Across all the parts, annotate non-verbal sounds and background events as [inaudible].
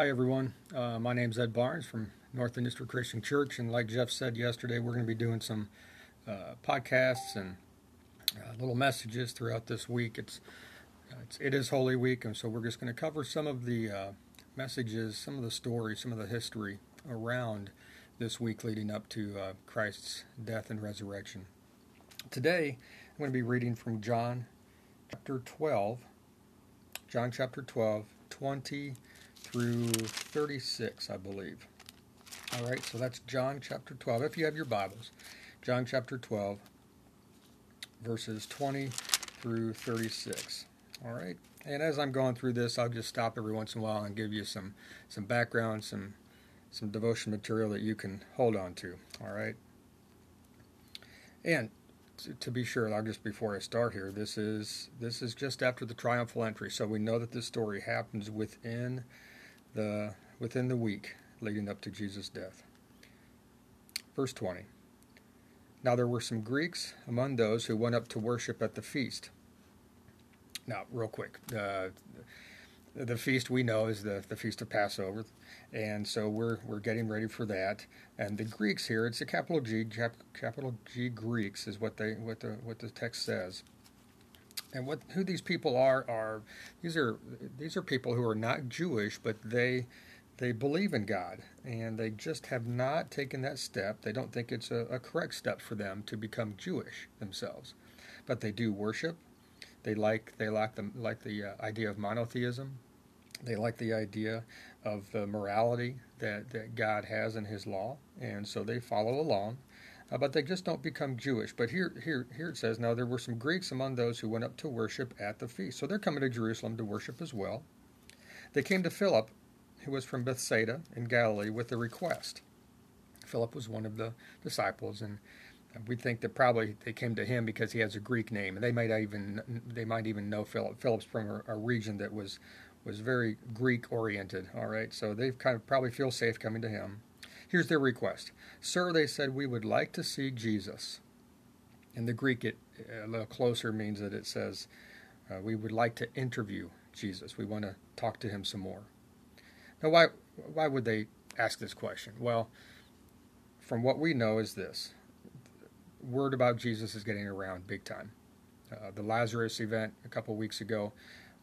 Hi, everyone. Uh, my name's Ed Barnes from North Industry Christian Church, and like Jeff said yesterday, we're going to be doing some uh, podcasts and uh, little messages throughout this week. It's, it's it is Holy Week, and so we're just going to cover some of the uh, messages, some of the stories, some of the history around this week leading up to uh, Christ's death and resurrection. Today, I'm going to be reading from John chapter 12, John chapter 12, 20 through 36, I believe. All right, so that's John chapter 12. If you have your Bibles, John chapter 12, verses 20 through 36. All right, and as I'm going through this, I'll just stop every once in a while and give you some some background, some some devotion material that you can hold on to. All right, and to be sure, I'll just before I start here, this is this is just after the triumphal entry, so we know that this story happens within the within the week leading up to Jesus' death. Verse 20. Now there were some Greeks among those who went up to worship at the feast. Now, real quick, uh, the feast we know is the, the feast of Passover, and so we're we're getting ready for that. And the Greeks here, it's a capital G, capital G Greeks is what they what the what the text says. And what who these people are are these are these are people who are not Jewish, but they they believe in God and they just have not taken that step. They don't think it's a, a correct step for them to become Jewish themselves, but they do worship. They like they like the like the uh, idea of monotheism. They like the idea of the morality that, that God has in His law, and so they follow along uh, but they just don't become Jewish. But here, here, here it says, now there were some Greeks among those who went up to worship at the feast. So they're coming to Jerusalem to worship as well. They came to Philip, who was from Bethsaida in Galilee, with a request. Philip was one of the disciples, and we think that probably they came to him because he has a Greek name, and they might even they might even know Philip. Philip's from a, a region that was was very Greek oriented. All right, so they kind of probably feel safe coming to him. Here's their request Sir, they said, we would like to see Jesus. In the Greek, it a little closer means that it says, uh, we would like to interview Jesus. We want to talk to him some more. Now, why, why would they ask this question? Well, from what we know is this word about Jesus is getting around big time. Uh, the Lazarus event a couple weeks ago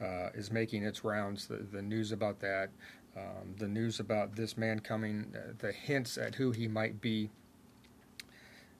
uh, is making its rounds. The, the news about that um, the news about this man coming, uh, the hints at who he might be.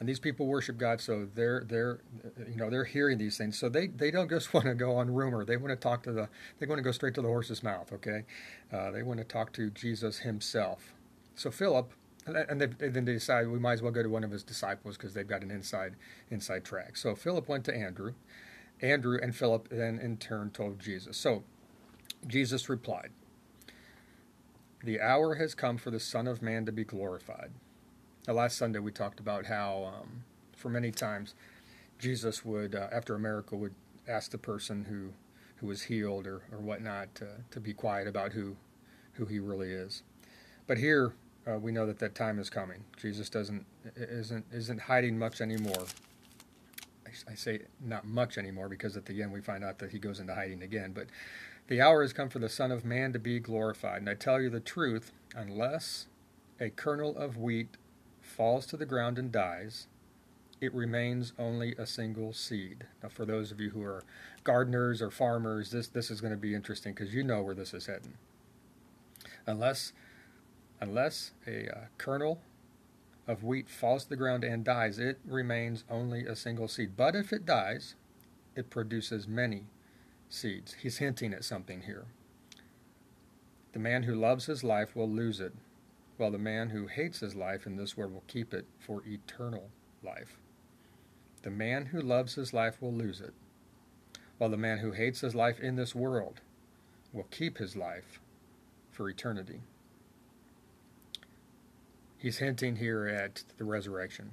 And these people worship God, so they're they're you know they're hearing these things. So they, they don't just [laughs] want to go on rumor. They want to talk to the they want to go straight to the horse's mouth. Okay, uh, they want to talk to Jesus himself. So Philip, and they, then they decide we might as well go to one of his disciples because they've got an inside inside track. So Philip went to Andrew. Andrew and Philip then in turn told Jesus. So Jesus replied, the hour has come for the Son of Man to be glorified. Now, last Sunday we talked about how, um, for many times, Jesus would, uh, after a miracle, would ask the person who, who was healed or, or whatnot to, to be quiet about who, who he really is. But here uh, we know that that time is coming. Jesus doesn't isn't isn't hiding much anymore. I, I say not much anymore because at the end we find out that he goes into hiding again. But the hour has come for the Son of Man to be glorified. And I tell you the truth, unless a kernel of wheat falls to the ground and dies, it remains only a single seed. Now, for those of you who are gardeners or farmers, this, this is going to be interesting because you know where this is heading. Unless, unless a uh, kernel of wheat falls to the ground and dies, it remains only a single seed. But if it dies, it produces many seeds. He's hinting at something here. The man who loves his life will lose it, while the man who hates his life in this world will keep it for eternal life. The man who loves his life will lose it, while the man who hates his life in this world will keep his life for eternity. He's hinting here at the resurrection,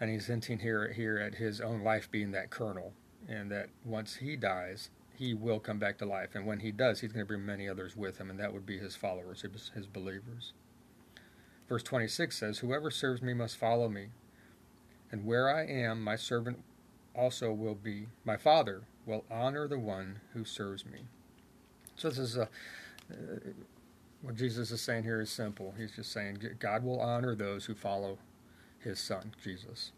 and he's hinting here, here at his own life being that kernel, and that once he dies, he will come back to life. And when he does, he's going to bring many others with him, and that would be his followers, his, believers. Verse 26 says, Whoever serves me must follow me, and where I am, my servant also will be. My Father will honor the one who serves me. So this is a. Uh, what Jesus is saying here is simple. He's just saying God will honor those who follow his son, Jesus.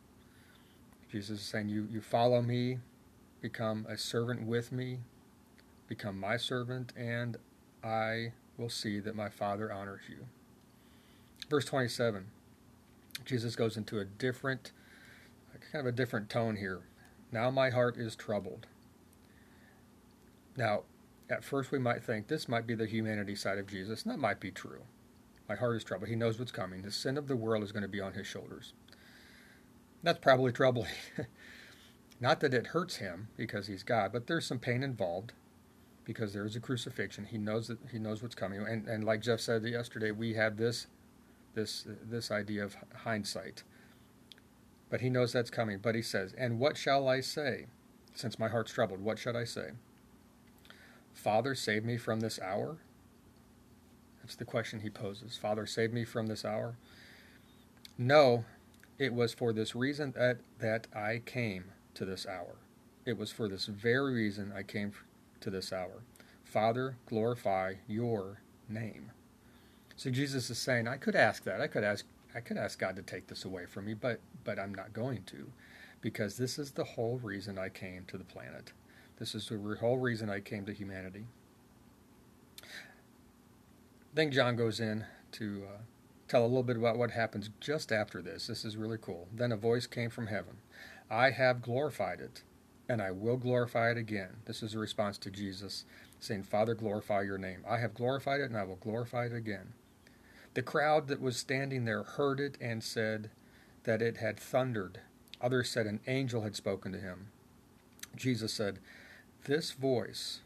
Jesus is saying, You, you follow me, become a servant with me, become my servant, and I will see that my Father honors you. Verse 27, Jesus goes into a different, kind of a different tone here. Now my heart is troubled. Now, at first we might think this might be the humanity side of Jesus, and that might be true. My heart is troubled. He knows what's coming. The sin of the world is going to be on his shoulders. That's probably troubling. [laughs] Not that it hurts him because he's God, but there's some pain involved because there is a crucifixion. He knows that he knows what's coming, and and like Jeff said yesterday, we have this this this idea of hindsight. But he knows that's coming. But he says, "And what shall I say, since my heart's troubled? What should I say? Father, save me from this hour." That's the question he poses. Father, save me from this hour. No, it was for this reason that that I came to this hour. It was for this very reason I came to this hour. Father, glorify your name. So Jesus is saying, I could ask that. I could ask I could ask God to take this away from me, but but I'm not going to because this is the whole reason I came to the planet. This is the whole reason I came to humanity. Then John goes in to uh, tell a little bit about what happens just after this. This is really cool. Then a voice came from heaven I have glorified it, and I will glorify it again. This is a response to Jesus saying, Father, glorify your name. I have glorified it, and I will glorify it again. The crowd that was standing there heard it and said that it had thundered. Others said an angel had spoken to him. Jesus said, This voice,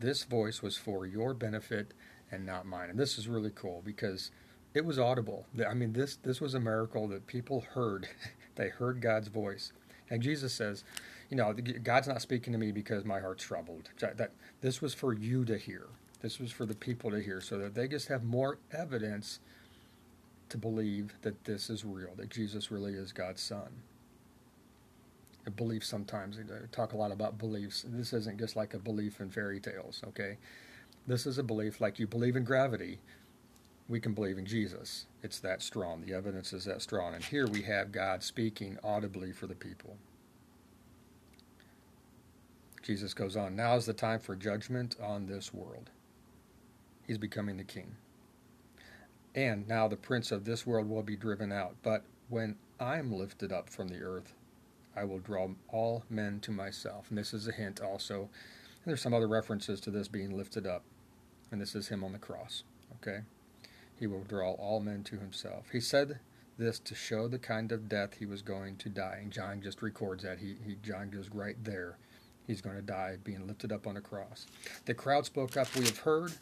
this voice was for your benefit and not mine. And this is really cool because it was audible. I mean, this this was a miracle that people heard. [laughs] they heard God's voice. And Jesus says, you know, God's not speaking to me because my heart's troubled. That this was for you to hear. This was for the people to hear, so that they just have more evidence to believe that this is real, that Jesus really is God's Son. A belief sometimes, they talk a lot about beliefs. This isn't just like a belief in fairy tales, okay? This is a belief like you believe in gravity we can believe in Jesus. It's that strong. The evidence is that strong. And here we have God speaking audibly for the people. Jesus goes on, Now is the time for judgment on this world. He's becoming the king. And now the prince of this world will be driven out. But when I am lifted up from the earth, I will draw all men to myself. And this is a hint also. And there's some other references to this being lifted up. And this is him on the cross. Okay? He will draw all men to himself. He said this to show the kind of death he was going to die. And John just records that. He, he John goes right there. He's going to die being lifted up on a cross. The crowd spoke up. We have heard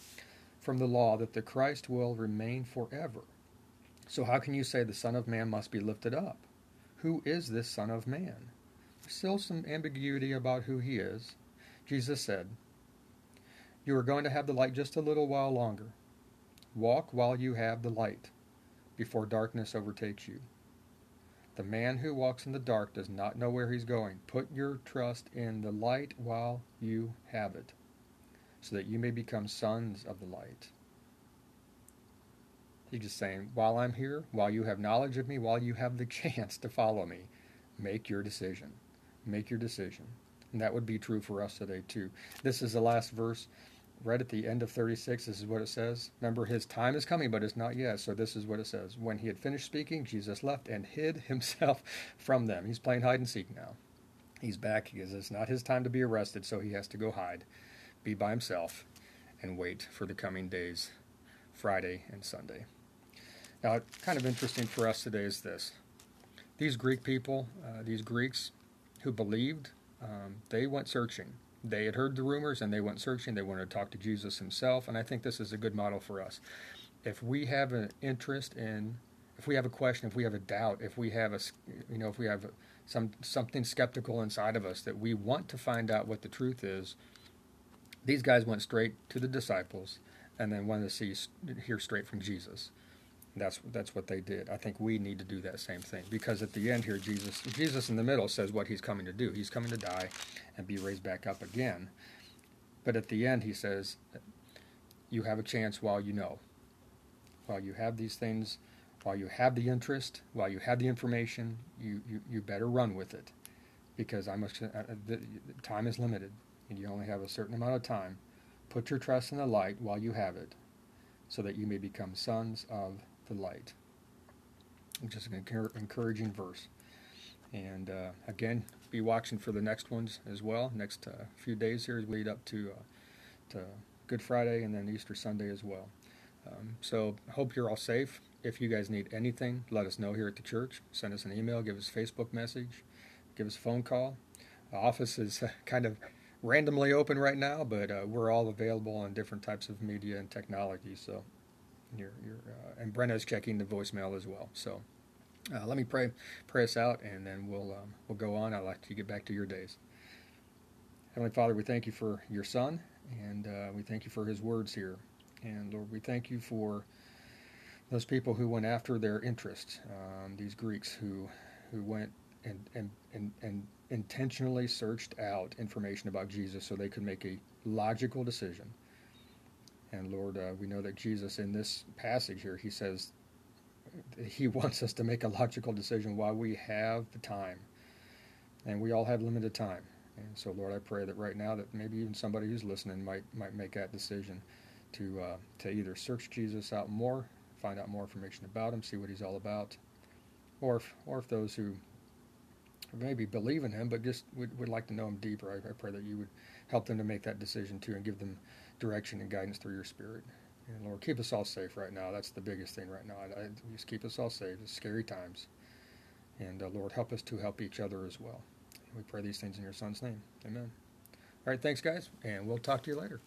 from the law that the Christ will remain forever. So how can you say the Son of Man must be lifted up? Who is this Son of Man? Still some ambiguity about who he is. Jesus said, You are going to have the light just a little while longer. Walk while you have the light, before darkness overtakes you. The man who walks in the dark does not know where he's going. Put your trust in the light while you have it, so that you may become sons of the light. He's just saying, while I'm here, while you have knowledge of me, while you have the [laughs] chance to follow me, make your decision. Make your decision. And that would be true for us today, too. This is the last verse right at the end of 36, this is what it says. Remember, his time is coming, but it's not yet. So this is what it says. When he had finished speaking, Jesus left and hid [laughs] himself from them. He's playing hide and seek now. He's back because it's not his time to be arrested, so he has to go hide, be by himself, and wait for the coming days, Friday and Sunday. Now, kind of interesting for us today is this. These Greek people, uh, these Greeks who believed, um, they went searching they had heard the rumors and they went searching. They wanted to talk to Jesus himself. And I think this is a good model for us. If we have an interest in, if we have a question, if we have a doubt, if we have a, you know, if we have some something skeptical inside of us that we want to find out what the truth is, these guys went straight to the disciples and then wanted to see hear straight from Jesus. That's that's what they did. I think we need to do that same thing because at the end here, Jesus Jesus in the middle says what he's coming to do. He's coming to die and be raised back up again. But at the end, he says, you have a chance while you know. While you have these things, while you have the interest, while you have the information, you, you, you better run with it. Because I must, uh, uh the, time is limited, and you only have a certain amount of time. Put your trust in the light while you have it, so that you may become sons of the light. Which is an encouraging verse. And uh, again, be watching for the next ones as well. Next uh, few days here lead up to, uh, to Good Friday and then Easter Sunday as well. Um, so hope you're all safe. If you guys need anything, let us know here at the church. Send us an email, give us a Facebook message, give us a phone call. The office is kind of randomly open right now, but uh, we're all available on different types of media and technology. So, you're, you're, uh, and Brenna's checking the voicemail as well. So. Uh, let me pray pray us out, and then we'll um, we'll go on. I'd like to get back to your days. Heavenly Father, we thank you for your Son, and uh, we thank you for His words here. And Lord, we thank you for those people who went after their interests. Um, these Greeks who who went and, and and and intentionally searched out information about Jesus so they could make a logical decision. And Lord, uh, we know that Jesus in this passage here, he says he [laughs] wants us to make a logical decision while we have the time. And we all have limited time. And so, Lord, I pray that right now that maybe even somebody who's listening might might make that decision to uh, to either search Jesus out more, find out more information about him, see what he's all about, or if, or if those who maybe believe in him but just would, would like to know him deeper, I, I pray that you would help them to make that decision too and give them direction and guidance through your Spirit. And Lord, keep us all safe right now. That's the biggest thing right now. I, I, just keep us all safe. It's scary times. And uh, Lord, help us to help each other as well. We pray these things in your Son's name. Amen. All right, thanks, guys, and we'll talk to you later.